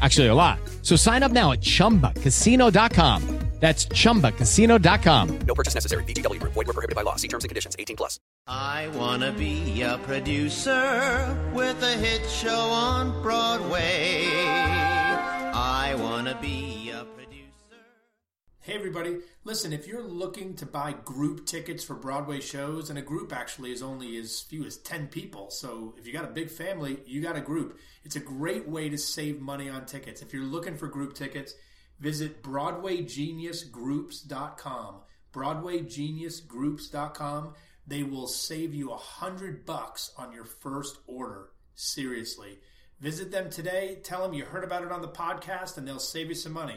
Actually, a lot. So sign up now at chumbacasino.com. That's chumbacasino.com. No purchase necessary. VGW Group. Void were prohibited by law. See terms and conditions. 18 plus. I wanna be a producer with a hit show on Broadway. I wanna be a producer. Hey, everybody. Listen, if you're looking to buy group tickets for Broadway shows, and a group actually is only as few as 10 people, so if you got a big family, you got a group. It's a great way to save money on tickets. If you're looking for group tickets, visit BroadwayGeniusGroups.com. BroadwayGeniusGroups.com. They will save you a hundred bucks on your first order. Seriously. Visit them today. Tell them you heard about it on the podcast, and they'll save you some money.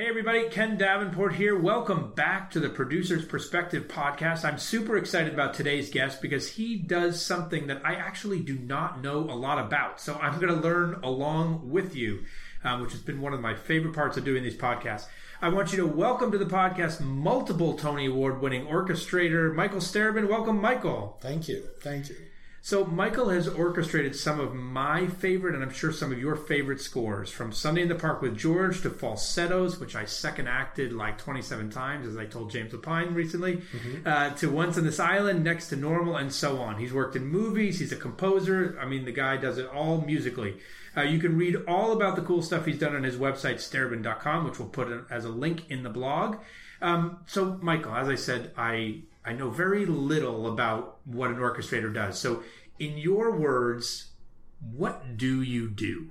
Hey everybody, Ken Davenport here. Welcome back to the Producer's Perspective podcast. I'm super excited about today's guest because he does something that I actually do not know a lot about. So I'm going to learn along with you, um, which has been one of my favorite parts of doing these podcasts. I want you to welcome to the podcast multiple Tony Award winning orchestrator Michael Starobin. Welcome, Michael. Thank you. Thank you. So Michael has orchestrated some of my favorite, and I'm sure some of your favorite scores, from Sunday in the Park with George to Falsettos, which I second acted like 27 times, as I told James Lapine recently, mm-hmm. uh, to Once on This Island, Next to Normal, and so on. He's worked in movies. He's a composer. I mean, the guy does it all musically. Uh, you can read all about the cool stuff he's done on his website, starobin.com, which we'll put as a link in the blog. Um, so, Michael, as I said, I I know very little about what an orchestrator does. So, in your words, what do you do?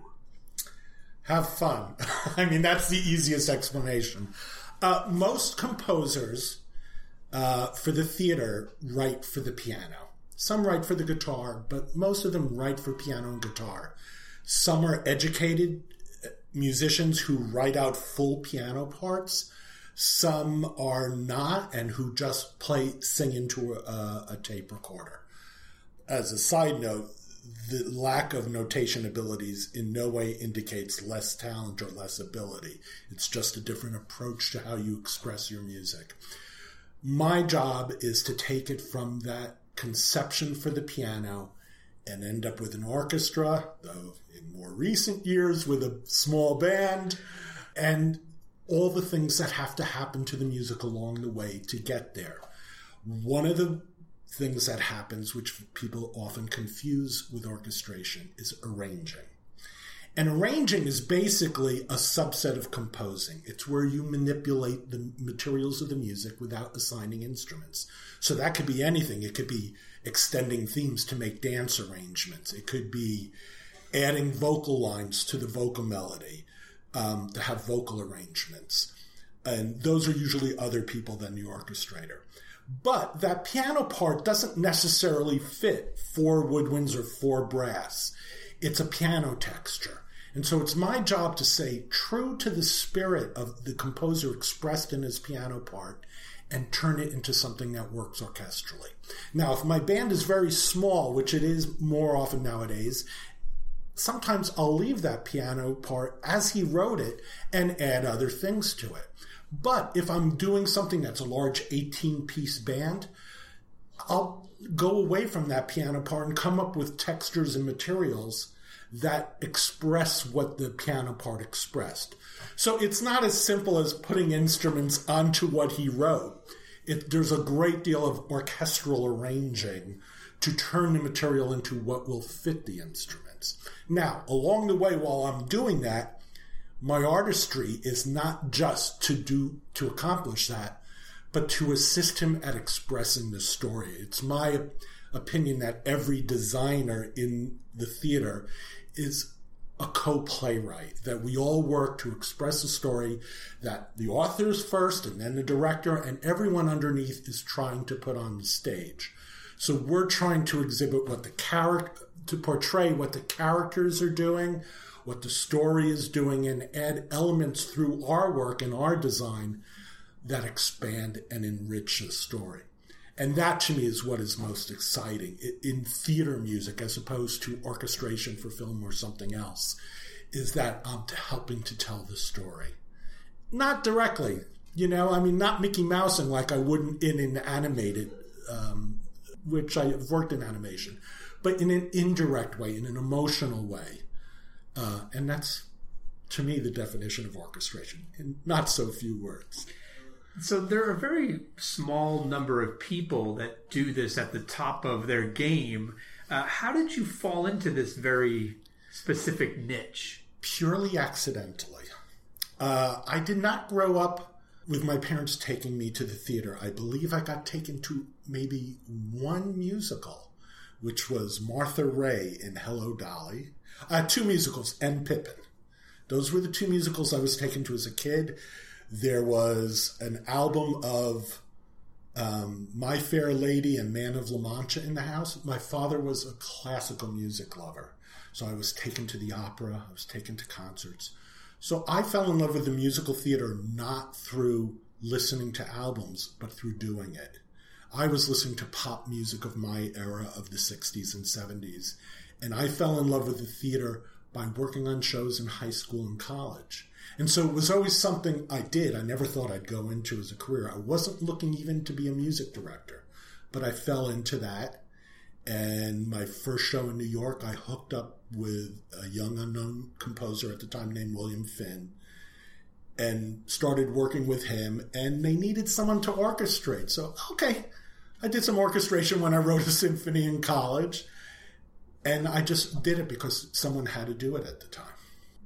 Have fun. I mean, that's the easiest explanation. Uh, most composers uh, for the theater write for the piano. Some write for the guitar, but most of them write for piano and guitar. Some are educated musicians who write out full piano parts. Some are not, and who just play, sing into a, a tape recorder. As a side note, the lack of notation abilities in no way indicates less talent or less ability. It's just a different approach to how you express your music. My job is to take it from that conception for the piano and end up with an orchestra, though in more recent years with a small band, and all the things that have to happen to the music along the way to get there. One of the things that happens, which people often confuse with orchestration, is arranging. And arranging is basically a subset of composing. It's where you manipulate the materials of the music without assigning instruments. So that could be anything. It could be extending themes to make dance arrangements. It could be adding vocal lines to the vocal melody um, to have vocal arrangements. And those are usually other people than the orchestrator. But that piano part doesn't necessarily fit four woodwinds or four brass. It's a piano texture. And so it's my job to say true to the spirit of the composer expressed in his piano part and turn it into something that works orchestrally. Now, if my band is very small, which it is more often nowadays, sometimes I'll leave that piano part as he wrote it and add other things to it. But if I'm doing something that's a large 18 piece band, I'll go away from that piano part and come up with textures and materials that express what the piano part expressed. So it's not as simple as putting instruments onto what he wrote. It, there's a great deal of orchestral arranging to turn the material into what will fit the Now, along the way, while I'm doing that, my artistry is not just to do, to accomplish that, but to assist him at expressing the story. It's my opinion that every designer in the theater is a co-playwright, that we all work to express a story that the author's first and then the director and everyone underneath is trying to put on the stage. So we're trying to exhibit what the character, to portray what the characters are doing, what the story is doing, and add elements through our work and our design that expand and enrich the story. And that to me is what is most exciting in theater music as opposed to orchestration for film or something else is that I'm helping to tell the story. Not directly, you know, I mean, not Mickey Mousing like I wouldn't in an animated, um, which I've worked in animation, but in an indirect way, in an emotional way. Uh, and that's, to me, the definition of orchestration in not so few words. So there are a very small number of people that do this at the top of their game. Uh, how did you fall into this very specific niche? Purely accidentally. Uh, I did not grow up with my parents taking me to the theater. I believe I got taken to maybe one musical, which was Martha Raye in Hello Dolly. Uh, two musicals and Pippin. Those were the two musicals I was taken to as a kid. There was an album of um, My Fair Lady and Man of La Mancha in the house. My father was a classical music lover. So I was taken to the opera, I was taken to concerts. So I fell in love with the musical theater not through listening to albums, but through doing it. I was listening to pop music of my era of the 60s and 70s, and I fell in love with the theater by working on shows in high school and college. And so it was always something I did. I never thought I'd go into as a career. I wasn't looking even to be a music director, but I fell into that. And my first show in New York, I hooked up with a young unknown composer at the time named William Finn and started working with him. And they needed someone to orchestrate. So, okay, I did some orchestration when I wrote a symphony in college. And I just did it because someone had to do it at the time.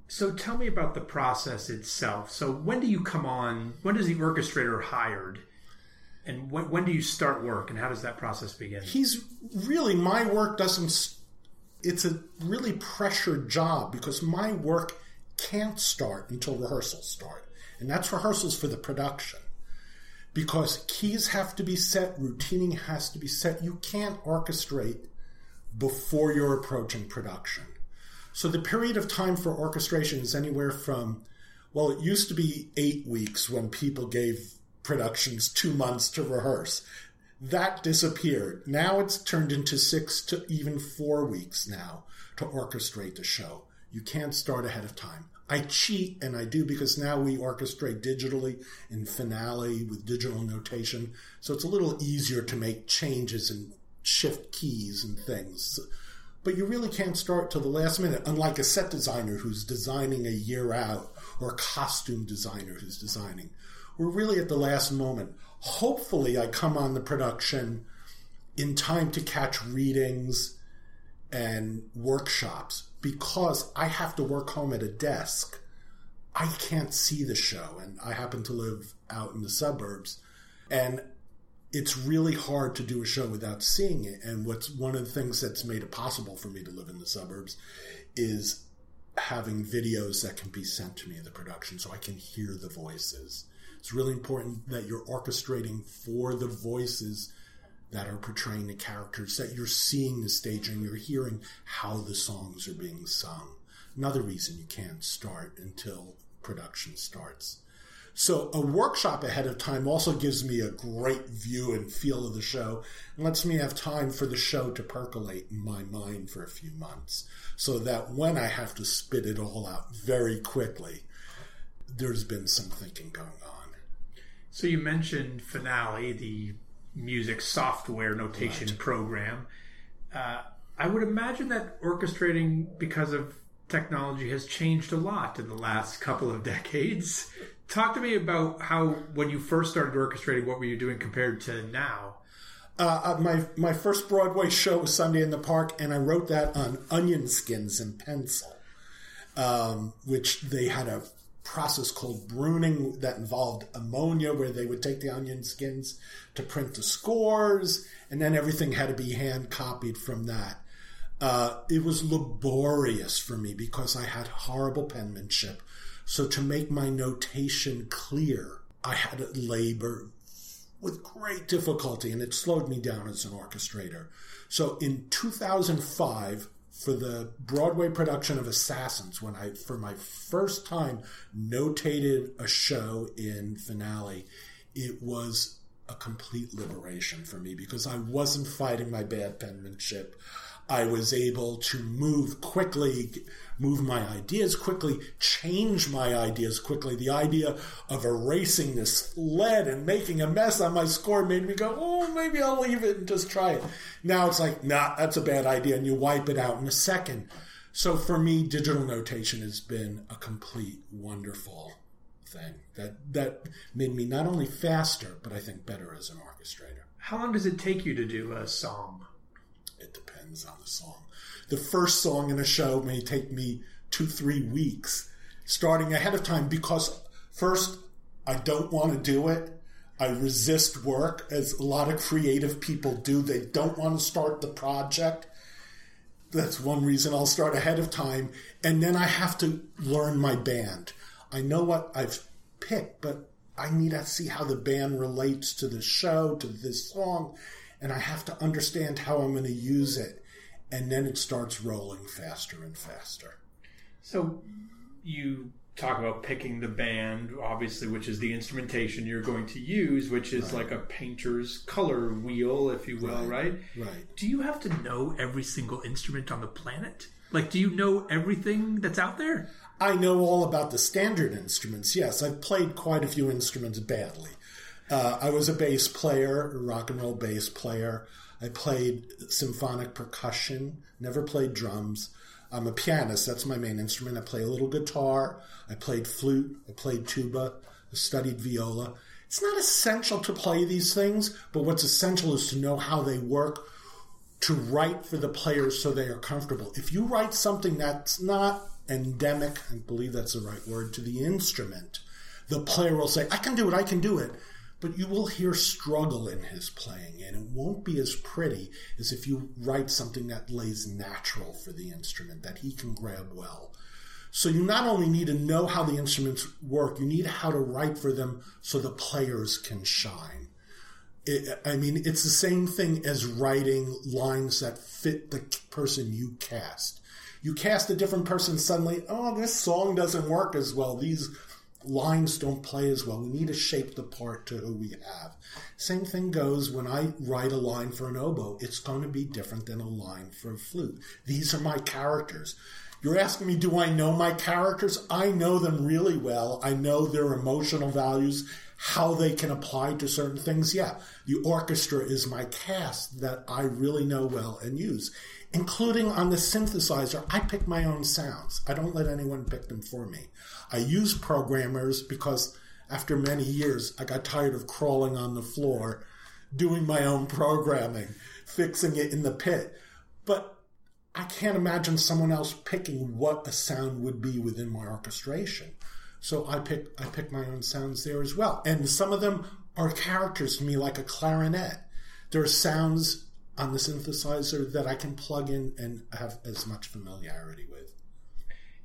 So tell me about the process itself. So when do you come on? When does the orchestrator hired? And when, when do you start work? And how does that process begin? He's really my work doesn't. It's a really pressured job because my work can't start until rehearsals start, and that's rehearsals for the production. Because keys have to be set, routining has to be set. You can't orchestrate before you're approaching production. So the period of time for orchestration is anywhere from, well, it used to be eight weeks when people gave productions two months to rehearse. That disappeared. Now it's turned into six to even four weeks now to orchestrate the show. You can't start ahead of time. I cheat, and I do because now we orchestrate digitally in finale with digital notation. So it's a little easier to make changes and shift keys and things but you really can't start till the last minute, unlike a set designer who's designing a year out or a costume designer who's designing. We're really at the last moment. Hopefully, I come on the production in time to catch readings and workshops because I have to work home at a desk. I can't see the show, and I happen to live out in the suburbs. And it's really hard to do a show without seeing it. And what's one of the things that's made it possible for me to live in the suburbs is having videos that can be sent to me in the production so I can hear the voices. It's really important that you're orchestrating for the voices that are portraying the characters, that you're seeing the stage and you're hearing how the songs are being sung. Another reason you can't start until production starts. So a workshop ahead of time also gives me a great view and feel of the show and lets me have time for the show to percolate in my mind for a few months so that when I have to spit it all out very quickly, there's been some thinking going on. So you mentioned Finale, the music software notation right. program. Uh, I would imagine that orchestrating, because of technology, has changed a lot in the last couple of decades. Talk to me about how, when you first started orchestrating, what were you doing compared to now? Uh, uh my my first Broadway show was Sunday in the Park, and I wrote that on onion skins and pencil, um, which they had a process called bruning that involved ammonia, where they would take the onion skins to print the scores, and then everything had to be hand copied from that. Uh, it was laborious for me because I had horrible penmanship. So to make my notation clear, I had to labor with great difficulty, and it slowed me down as an orchestrator. So in 2005, for the Broadway production of Assassins, when I, for my first time, notated a show in finale, it was a complete liberation for me because I wasn't fighting my bad penmanship. I was able to move quickly, move my ideas quickly, change my ideas quickly. The idea of erasing this lead and making a mess on my score made me go, oh, maybe I'll leave it and just try it. Now it's like, nah, that's a bad idea, and you wipe it out in a second. So for me, digital notation has been a complete wonderful thing that that made me not only faster, but I think better as an orchestrator. How long does it take you to do a song? It depends on the song. The first song in a show may take me two, three weeks, starting ahead of time because first I don't want to do it. I resist work, as a lot of creative people do. They don't want to start the project. That's one reason I'll start ahead of time. And then I have to learn my band. I know what I've picked, but I need to see how the band relates to the show, to this song, and I have to understand how I'm going to use it. And then it starts rolling faster and faster. So you talk about picking the band, obviously, which is the instrumentation you're going to use, which is right. like a painter's color wheel, if you will, right. right? Right. Do you have to know every single instrument on the planet? Like, do you know everything that's out there? I know all about the standard instruments. Yes, I've played quite a few instruments badly. Uh, I was a bass player, a rock and roll bass player. I played symphonic percussion, never played drums. I'm a pianist, that's my main instrument. I play a little guitar, I played flute, I played tuba, I studied viola. It's not essential to play these things, but what's essential is to know how they work, to write for the players so they are comfortable. If you write something that's not endemic, I believe that's the right word, to the instrument, the player will say, I can do it, I can do it. But you will hear struggle in his playing, and it won't be as pretty as if you write something that lays natural for the instrument, that he can grab well. So you not only need to know how the instruments work, you need how to write for them so the players can shine. It, I mean, it's the same thing as writing lines that fit the person you cast you cast a different person suddenly, oh, this song doesn't work as well. These lines don't play as well. We need to shape the part to who we have. Same thing goes when I write a line for an oboe. It's going to be different than a line for a flute. These are my characters. You're asking me, do I know my characters? I know them really well. I know their emotional values, how they can apply to certain things. Yeah, the orchestra is my cast that I really know well and use including on the synthesizer, I pick my own sounds. I don't let anyone pick them for me. I use programmers because after many years, I got tired of crawling on the floor, doing my own programming, fixing it in the pit. But I can't imagine someone else picking what a sound would be within my orchestration. So I pick I pick my own sounds there as well. And some of them are characters to me like a clarinet. There are sounds on the synthesizer that I can plug in and have as much familiarity with.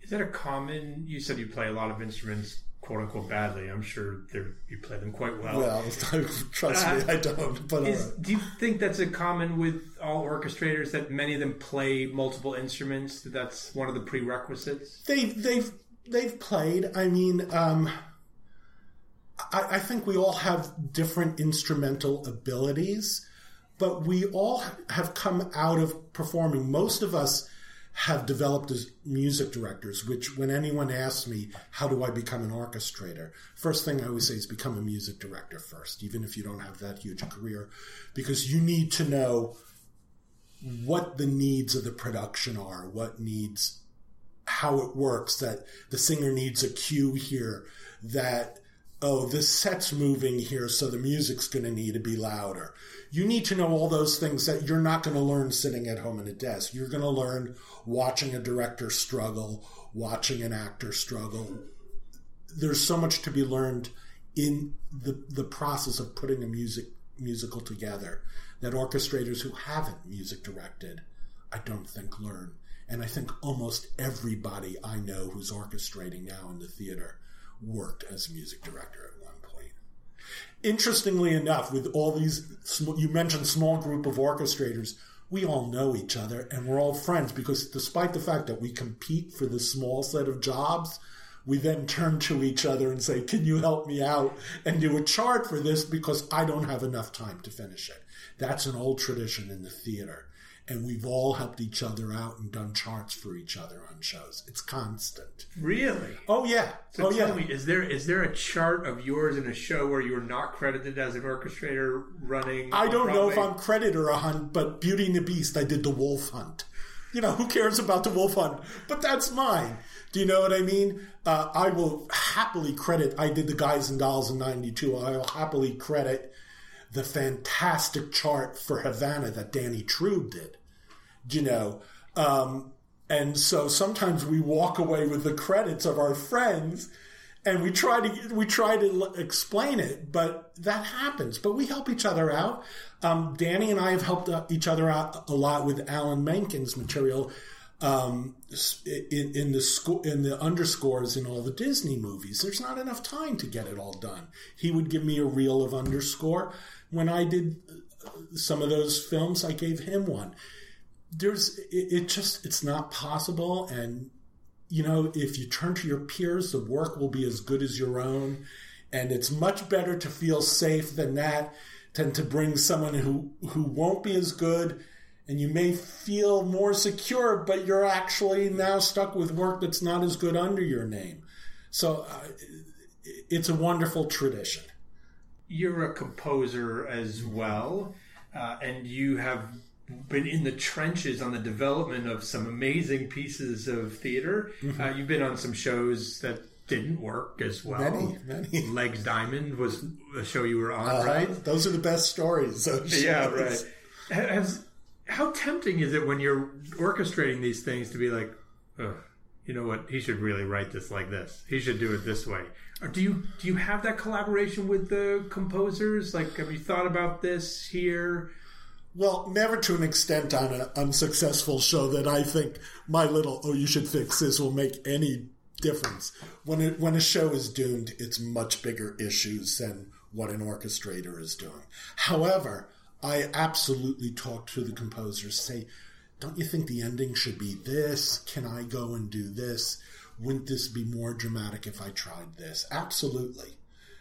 Is that a common? You said you play a lot of instruments quote unquote badly. I'm sure they're, you play them quite well. Well, trust me, I don't. But Is, right. do you think that's a common with all orchestrators that many of them play multiple instruments? That That's one of the prerequisites. they've they've they've played. I mean, um, I, I think we all have different instrumental abilities, but we all have come out of performing. Most of us have developed as music directors, which when anyone asks me, how do I become an orchestrator? First thing I always say is become a music director first, even if you don't have that huge career, because you need to know what the needs of the production are, what needs, how it works, that the singer needs a cue here, that, oh, this set's moving here, so the music's going to need to be louder. You need to know all those things that you're not going to learn sitting at home at a desk. You're going to learn watching a director struggle, watching an actor struggle. There's so much to be learned in the, the process of putting a music musical together that orchestrators who haven't music directed, I don't think learn. And I think almost everybody I know who's orchestrating now in the theater worked as a music director at one point. Interestingly enough, with all these, you mentioned small group of orchestrators, we all know each other and we're all friends because despite the fact that we compete for the small set of jobs, we then turn to each other and say, Can you help me out and do a chart for this because I don't have enough time to finish it? That's an old tradition in the theater. And we've all helped each other out and done charts for each other on shows. It's constant. Really? Oh yeah. So oh tell yeah. me, is there is there a chart of yours in a show where you're not credited as an orchestrator running? I don't know if I'm credited or a hunt, but Beauty and the Beast, I did the wolf hunt. You know, who cares about the wolf hunt? But that's mine. Do you know what I mean? Uh, I will happily credit, I did the Guys and Dolls in 92. I will happily credit the fantastic chart for Havana that Danny Troob did. You know? Um, and so sometimes we walk away with the credits of our friends and we try to we try to l- explain it, but that happens. But we help each other out. Um, Danny and I have helped uh, each other out a lot with Alan Menken's material um, in, in the sco- in the underscores in all the Disney movies. There's not enough time to get it all done. He would give me a reel of underscore. When I did uh, some of those films, I gave him one. There's it, it just it's not possible and you know, if you turn to your peers, the work will be as good as your own. And it's much better to feel safe than that, than to bring someone who, who won't be as good. And you may feel more secure, but you're actually now stuck with work that's not as good under your name. So uh, it's a wonderful tradition. You're a composer as well, uh, and you have been in the trenches on the development of some amazing pieces of theater. Mm-hmm. Uh, you've been on some shows that didn't work as well. Many, many. Legs Diamond was the show you were on, Uh, right? Those are the best stories. Yeah, right. Has, how tempting is it when you're orchestrating these things to be like, Ugh, you know what? He should really write this like this. He should do it this way. Or do you do you have that collaboration with the composers? Like, have you thought about this here? Well, never to an extent on an unsuccessful show that I think my little "oh, you should fix this" will make any difference. When it, when a show is doomed, it's much bigger issues than what an orchestrator is doing. However, I absolutely talk to the composers. Say, don't you think the ending should be this? Can I go and do this? Wouldn't this be more dramatic if I tried this? Absolutely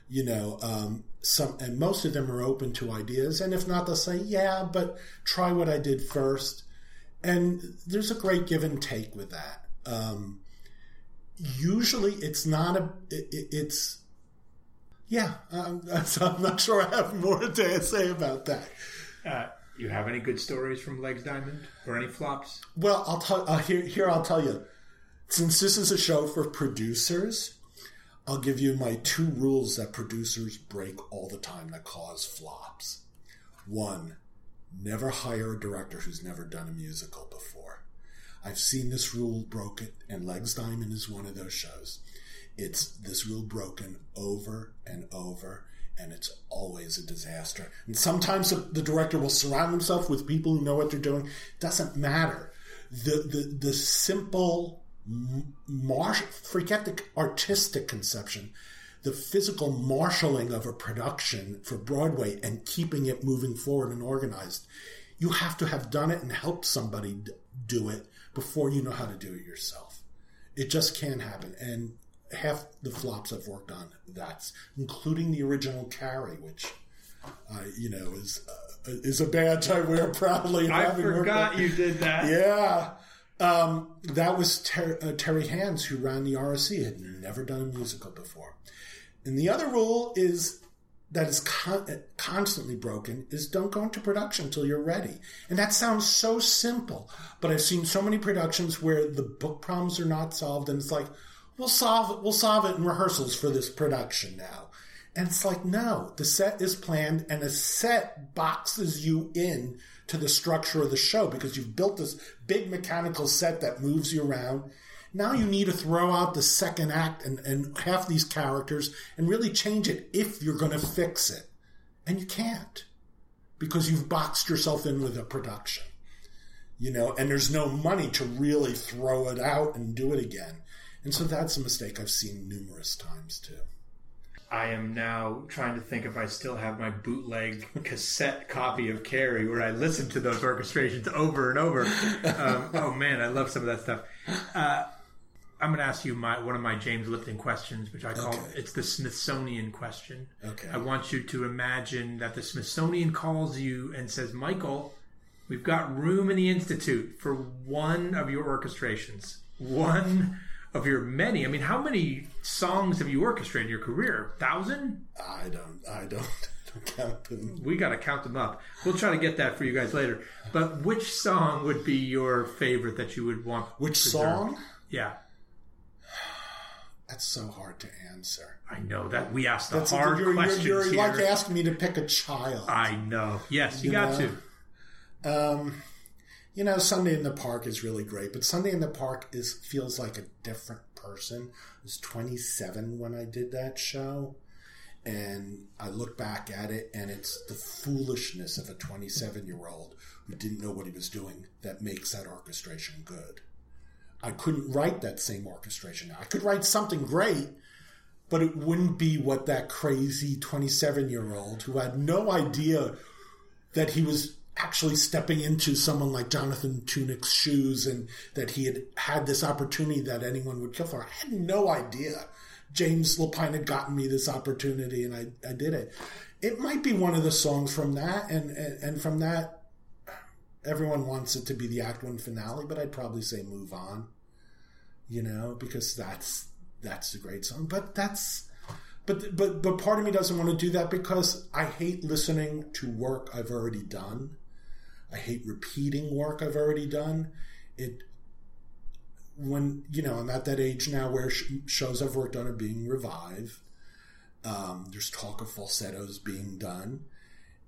you know, um, some, and most of them are open to ideas. And if not, they'll say, yeah, but try what I did first. And there's a great give and take with that. Um, usually it's not a, it, it's, yeah, I'm, I'm not sure I have more to say about that. Uh, you have any good stories from Legs Diamond or any flops? Well, I'll tell, uh, here, here I'll tell you, since this is a show for producers, I'll give you my two rules that producers break all the time that cause flops. One, never hire a director who's never done a musical before. I've seen this rule broken, and Legs Diamond is one of those shows. It's this rule broken over and over, and it's always a disaster. And sometimes the, director will surround himself with people who know what they're doing. It Doesn't matter. The the the simple marsh, forget the artistic conception. the physical marshaling of a production for Broadway and keeping it moving forward and organized. You have to have done it and helped somebody d- do it before you know how to do it yourself. It just can't happen. And half the flops I've worked on, that's including the original Carrie, which, uh, you know, is uh, is a badge I wear proudly. I forgot you did that. Yeah. Um, that was Ter- uh, Terry Hands who ran the RSC, had never done a musical before. And the other rule is that is con- constantly broken is don't go into production until you're ready. And that sounds so simple, but I've seen so many productions where the book problems are not solved and it's like, we'll solve it, we'll solve it in rehearsals for this production now. And it's like, no, the set is planned and a set boxes you in to the structure of the show because you've built this big mechanical set that moves you around. Now you need to throw out the second act and, and half these characters and really change it if you're going to fix it. And you can't because you've boxed yourself in with a production, you know, and there's no money to really throw it out and do it again. And so that's a mistake I've seen numerous times too. I am now trying to think if I still have my bootleg cassette copy of Carrie where I listened to those orchestrations over and over. Um, oh man, I love some of that stuff. Uh, I'm going to ask you my one of my James Lipton questions, which I call Okay. it's the Smithsonian question. Okay. I want you to imagine that the Smithsonian calls you and says, "Michael, we've got room in the institute for one of your orchestrations, one of your many. I mean, how many songs have you orchestrated in your career? Thousand? I don't, I don't, count them. We got to count them up. We'll try to get that for you guys later. But which song would be your favorite that you would want? Which preserved? song? Yeah, That's so hard to answer. I know that we asked the That's hard you're, questions you're, you're here. like asking me to pick a child. I know. Yes, you, You got know? to. Um, you know, Sunday in the Park is really great, but Sunday in the Park is feels like a different person. I was 27 when I did that show, and I look back at it, and it's the foolishness of a 27 year old who didn't know what he was doing that makes that orchestration good. I couldn't write that same orchestration. I could write something great, but it wouldn't be what that crazy 27 year old who had no idea that he was actually stepping into someone like Jonathan Tunick's shoes and that he had had this opportunity that anyone would kill for. I had no idea. James Lapine had gotten me this opportunity and I, I did it. It might be one of the songs from that and, and, and from that everyone wants it to be the act one finale, but I'd probably say move on. You know, because that's that's a great song. But that's but but but part of me doesn't want to do that because I hate listening to work I've already done. I hate repeating work I've already done. It when you know I'm at that age now where sh- shows I've worked on are being revived. Um, there's talk of falsettos being done,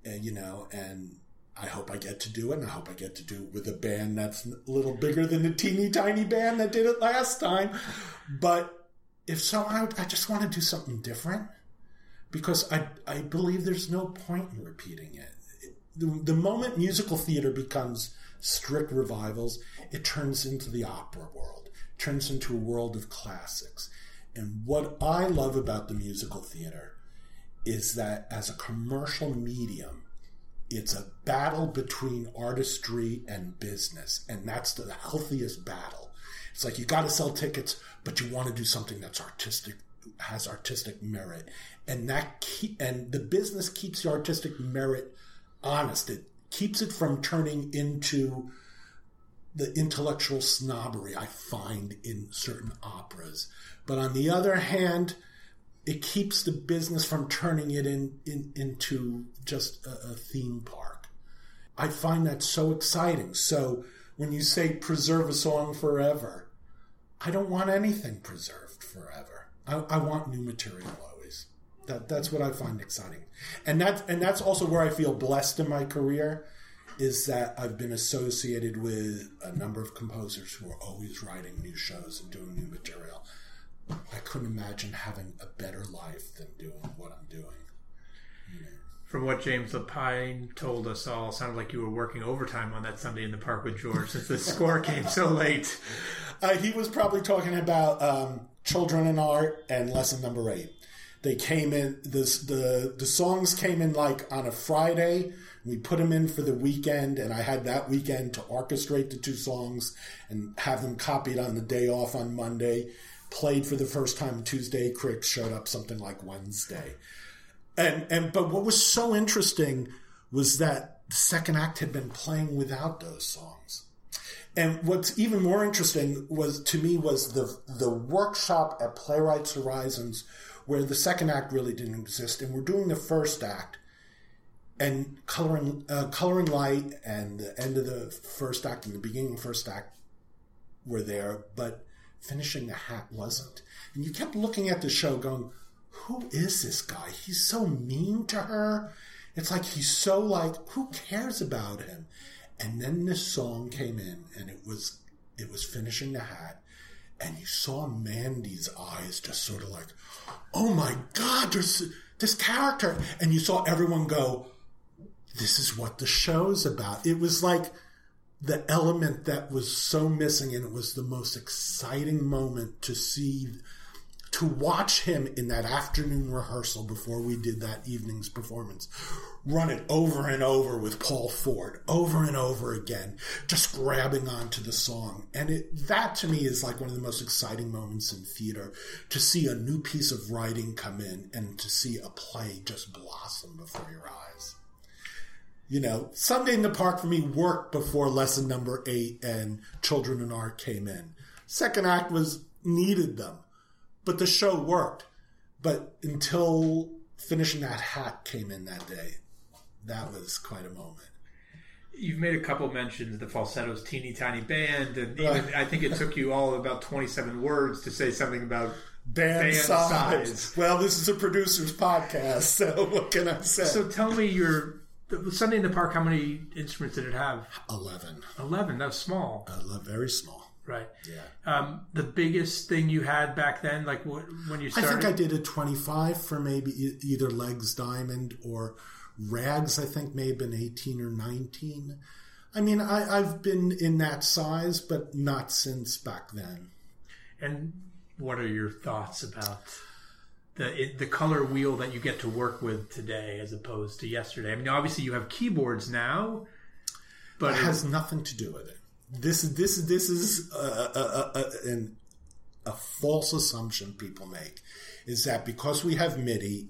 and you know, and I hope I get to do it, and I hope I get to do it with a band that's a little bigger than the teeny tiny band that did it last time. But if so, I, I just want to do something different because I I believe there's no point in repeating it. The, the moment musical theater becomes strict revivals, it turns into the opera world, turns into a world of classics. And what I love about the musical theater is that as a commercial medium, it's a battle between artistry and business, and that's the healthiest battle. It's like you got to sell tickets, but you want to do something that's artistic, has artistic merit, and that and the business keeps the artistic merit honest. It keeps it from turning into the intellectual snobbery I find in certain operas. But on the other hand, it keeps the business from turning it in, in into just a, a theme park. I find that so exciting. So when you say preserve a song forever, I don't want anything preserved forever. I, I want new material always. That that's what I find exciting, and that and that's also where I feel blessed in my career, is that I've been associated with a number of composers who are always writing new shows and doing new material. I couldn't imagine having a better life than doing what I'm doing. From what James Lapine told us all, sounded like you were working overtime on that Sunday in the Park with George since the score came so late. Uh, he was probably talking about um, children and art and lesson number eight. They came in the the the songs came in like on a Friday. We put them in for the weekend, and I had that weekend to orchestrate the two songs and have them copied on the day off on Monday. Played for the first time Tuesday. Crick showed up something like Wednesday, and and but what was so interesting was that the second act had been playing without those songs. And what's even more interesting was to me was the the workshop at Playwrights Horizons where the second act really didn't exist, and we're doing the first act, and coloring uh, coloring light and the end of the first act and the beginning of the first act were there, but finishing the hat wasn't. And you kept looking at the show, going, "Who is this guy? He's so mean to her." It's like he's so like, who cares about him? And then this song came in, and it was it was finishing the hat, and you saw Mandy's eyes just sort of like, oh my god, there's this character, and you saw everyone go, this is what the show's about. It was like the element that was so missing, and it was the most exciting moment to see to watch him in that afternoon rehearsal before we did that evening's performance run it over and over with Paul Ford over and over again, just grabbing onto the song. And it, that to me is like one of the most exciting moments in theater to see a new piece of writing come in and to see a play just blossom before your eyes. You know, Sunday in the Park for me worked before lesson number eight and Children and Art came in. Second act was needed them but the show worked. But until finishing that hat came in that day, that was quite a moment. You've made a couple mentions the falsetto's teeny tiny band, and even I think it took you all about twenty seven words to say something about band, band size. size. Well, this is a producer's podcast, so what can I say? So tell me your Sunday in the Park. How many instruments did it have? Eleven. Eleven. That's small. Uh, very small. Right. Yeah. Um, the biggest thing you had back then, like when you started, I think I did a 25 for maybe either Legs Diamond or Rags, I think may have been 18 or 19. I mean, I, I've been in that size, but not since back then. And what are your thoughts about the it, the color wheel that you get to work with today as opposed to yesterday? I mean, obviously you have keyboards now, but it has nothing to do with it. This is this this is a, a, a, an, a false assumption people make is that because we have MIDI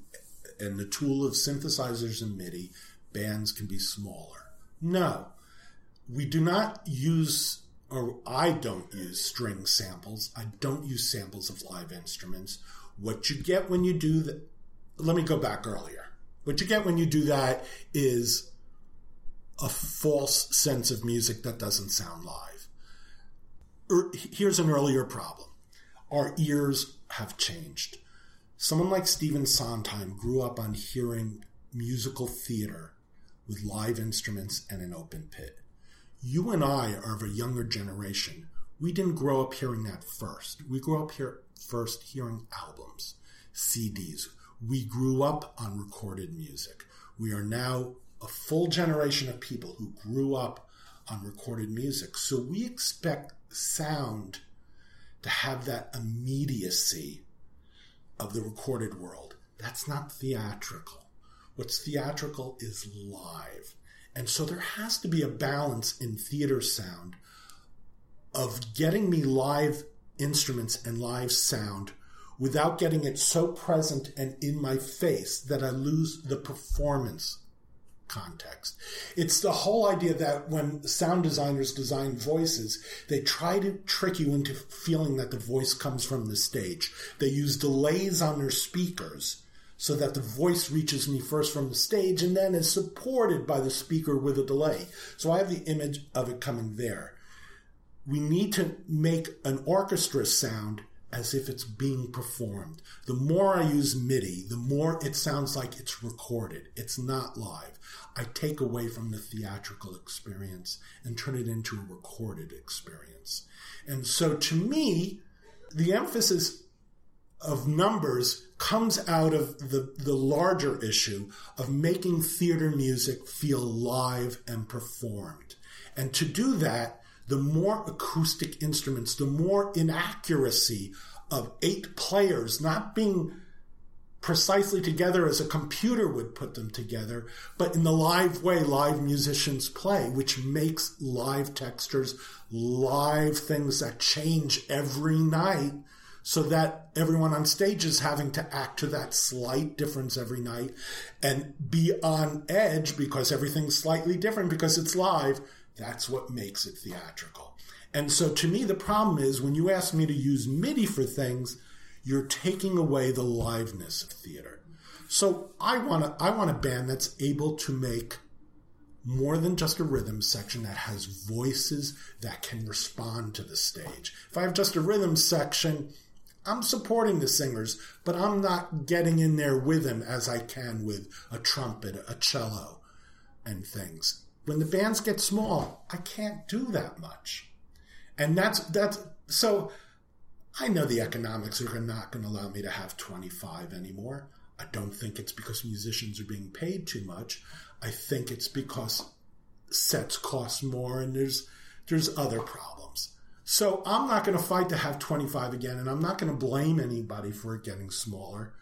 and the tool of synthesizers and MIDI, bands can be smaller. No, we do not use, or I don't use string samples. I don't use samples of live instruments. What you get when you do that, let me go back earlier. What you get when you do that is a false sense of music that doesn't sound live. Er, here's an earlier problem our ears have changed. Someone like Stephen Sondheim grew up on hearing musical theater with live instruments and an open pit. You and I are of a younger generation. We didn't grow up hearing that first. We grew up here first hearing albums, CDs. We grew up on recorded music. We are now a full generation of people who grew up on recorded music. So we expect sound to have that immediacy of the recorded world. That's not theatrical. What's theatrical is live. And so there has to be a balance in theater sound of getting me live instruments and live sound without getting it so present and in my face that I lose the performance context. It's the whole idea that when sound designers design voices, they try to trick you into feeling that the voice comes from the stage. They use delays on their speakers so that the voice reaches me first from the stage and then is supported by the speaker with a delay. So I have the image of it coming there. We need to make an orchestra sound as if it's being performed. The more I use MIDI, the more it sounds like it's recorded. It's not live. I take away from the theatrical experience and turn it into a recorded experience. And so to me, the emphasis of numbers comes out of the, the larger issue of making theater music feel live and performed. And to do that, the more acoustic instruments, the more inaccuracy of eight players not being precisely together as a computer would put them together, but in the live way live musicians play, which makes live textures, live things that change every night so that everyone on stage is having to act to that slight difference every night and be on edge because everything's slightly different because it's live. That's what makes it theatrical. And so to me, the problem is when you ask me to use MIDI for things, you're taking away the liveness of theater. So I want a, I want a band that's able to make more than just a rhythm section that has voices that can respond to the stage. If I have just a rhythm section, I'm supporting the singers, but I'm not getting in there with them as I can with a trumpet, a cello, and things. When the bands get small, I can't do that much. And that's, that's, so I know the economics are not going to allow me to have 25 anymore. I don't think it's because musicians are being paid too much. I think it's because sets cost more and there's there's other problems. So I'm not going to fight to have 25 again and I'm not going to blame anybody for it getting smaller.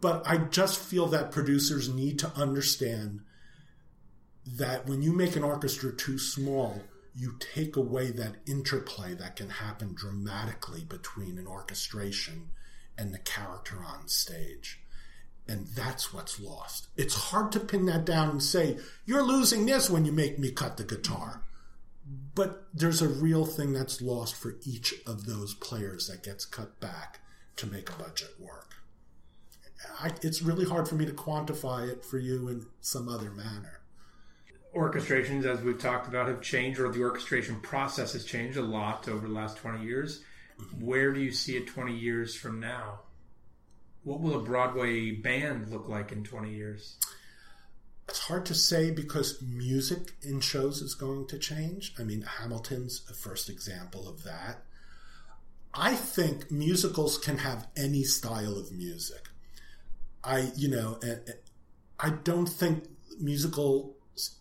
But I just feel that producers need to understand that when you make an orchestra too small, you take away that interplay that can happen dramatically between an orchestration and the character on stage. And that's what's lost. It's hard to pin that down and say, you're losing this when you make me cut the guitar. But there's a real thing that's lost for each of those players that gets cut back to make a budget work. I, it's really hard for me to quantify it for you in some other manner orchestrations, as we've talked about, have changed, or the orchestration process has changed a lot over the last 20 years. Where do you see it 20 years from now? What will a Broadway band look like in 20 years? It's hard to say because music in shows is going to change. I mean, Hamilton's a first example of that. I think musicals can have any style of music. I, you know, I don't think musical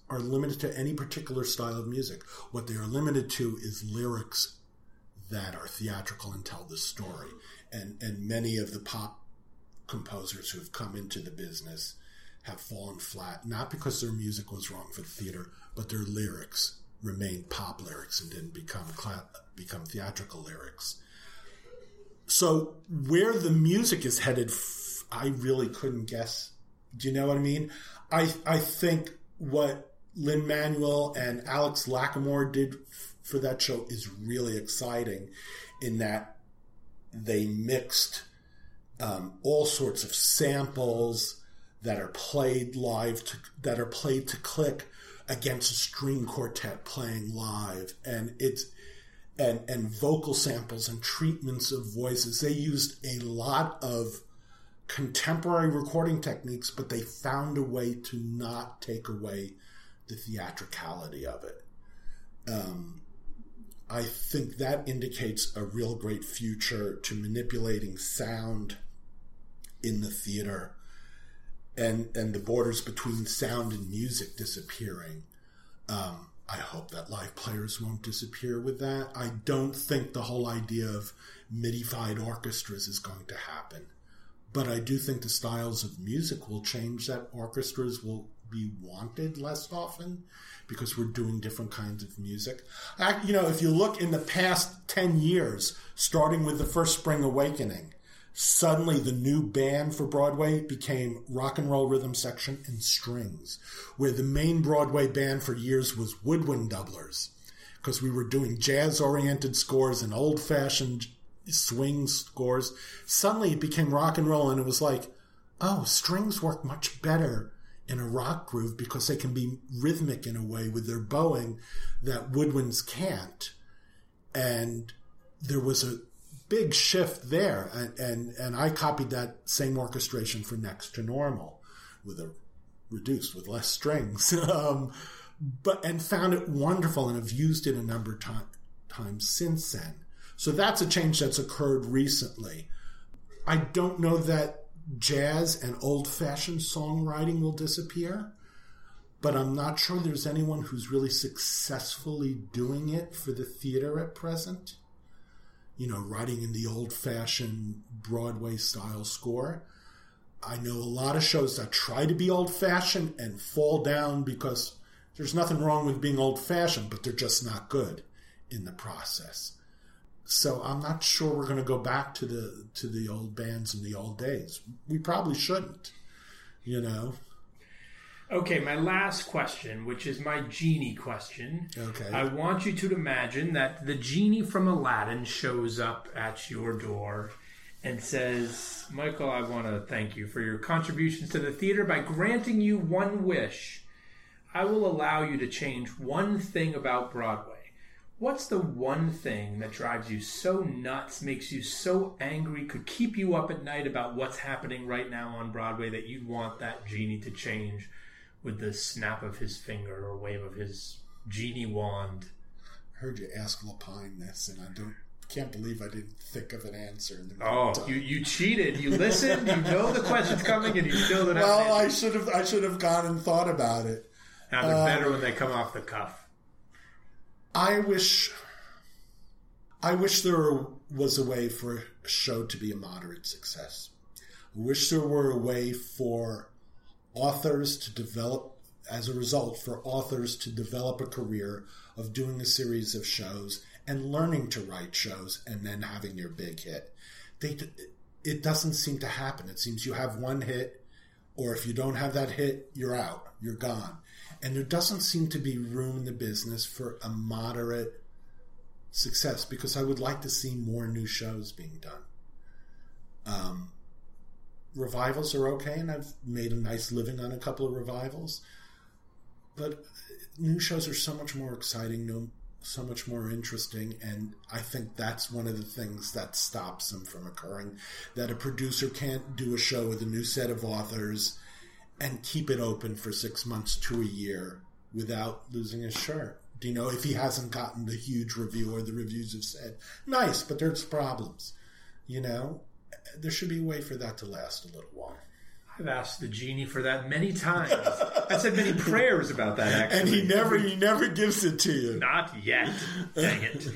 are limited to any particular style of music. What they are limited to is lyrics that are theatrical and tell the story. And and many of the pop composers who have come into the business have fallen flat, not because their music was wrong for the theater, but their lyrics remained pop lyrics and didn't become become theatrical lyrics. So where the music is headed, I really couldn't guess. Do you know what I mean? I I think what Lin Manuel and Alex Lacamoire did for that show is really exciting in that they mixed um, all sorts of samples that are played live to, that are played to click against a string quartet playing live. And it's and and vocal samples and treatments of voices. They used a lot of contemporary recording techniques but they found a way to not take away the theatricality of it. Um, I think that indicates a real great future to manipulating sound in the theater and and the borders between sound and music disappearing. Um, I hope that live players won't disappear with that. I don't think the whole idea of midified orchestras is going to happen. But I do think the styles of music will change that orchestras will be wanted less often because we're doing different kinds of music. I, you know, if you look in the past 10 years, starting with the first Spring Awakening, suddenly the new band for Broadway became rock and roll rhythm section and strings, where the main Broadway band for years was woodwind doublers because we were doing jazz oriented scores and old fashioned swing scores. Suddenly it became rock and roll and it was like, oh, strings work much better in a rock groove because they can be rhythmic in a way with their bowing that woodwinds can't. And there was a big shift there. And, and, and I copied that same orchestration for Next to Normal with a reduced with less strings. um, but, and found it wonderful and have used it a number of time, times since then. So that's a change that's occurred recently. I don't know that jazz and old fashioned songwriting will disappear, but I'm not sure there's anyone who's really successfully doing it for the theater at present. You know, writing in the old fashioned Broadway style score. I know a lot of shows that try to be old fashioned and fall down because there's nothing wrong with being old fashioned, but they're just not good in the process. So I'm not sure we're going to go back to the to the old bands in the old days. We probably shouldn't, you know. Okay, my last question, which is my genie question. Okay. I want you to imagine that the genie from Aladdin shows up at your door and says, Michael, I want to thank you for your contributions to the theater by granting you one wish. I will allow you to change one thing about Broadway. What's the one thing that drives you so nuts, makes you so angry, could keep you up at night about what's happening right now on Broadway that you'd want that genie to change with the snap of his finger or wave of his genie wand? I heard you ask Lapine this, and I don't can't believe I didn't think of an answer. In the Oh, you, you cheated. You listened. You know the question's coming, and you still don't well, I should have I should have gone and thought about it. Now they're Uh, better when they come off the cuff. I wish I wish there was a way for a show to be a moderate success. I wish there were a way for authors to develop as a result for authors to develop a career of doing a series of shows and learning to write shows and then having your big hit. They it doesn't seem to happen. It seems you have one hit or if you don't have that hit, you're out. You're gone. And there doesn't seem to be room in the business for a moderate success because I would like to see more new shows being done. Um, revivals are okay, and I've made a nice living on a couple of revivals. But new shows are so much more exciting, no, so much more interesting, and I think that's one of the things that stops them from occurring. That a producer can't do a show with a new set of authors and keep it open for six months to a year without losing his shirt. Do you know if he hasn't gotten the huge review or the reviews have said nice, but there's problems. You know, there should be a way for that to last a little while. I've asked the genie for that many times. I said many prayers about that. Actually, And he never, he never gives it to you. Not yet. Dang it.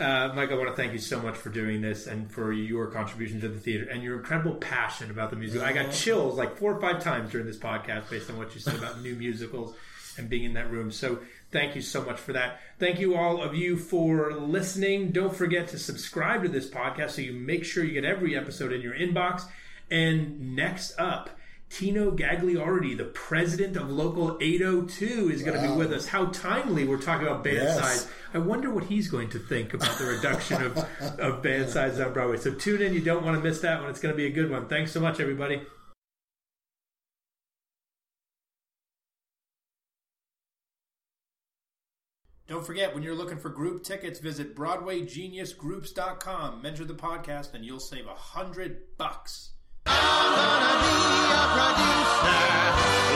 Uh, Mike, I want to thank you so much for doing this and for your contribution to the theater and your incredible passion about the musical. I got chills like four or five times during this podcast based on what you said about new musicals and being in that room. So thank you so much for that. Thank you all of you for listening. Don't forget to subscribe to this podcast so you make sure you get every episode in your inbox. And next up, Tino Gagliardi, the president of Local 802, is going to be with us. How timely we're talking about band Yes. size. I wonder what he's going to think about the reduction of, of band size on Broadway. So tune in. You don't want to miss that one. It's going to be a good one. Thanks so much, everybody. Don't forget, when you're looking for group tickets, visit BroadwayGeniusGroups.com. Mention the podcast, and you'll save a hundred bucks.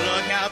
Look out, Broadway, here I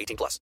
18 plus.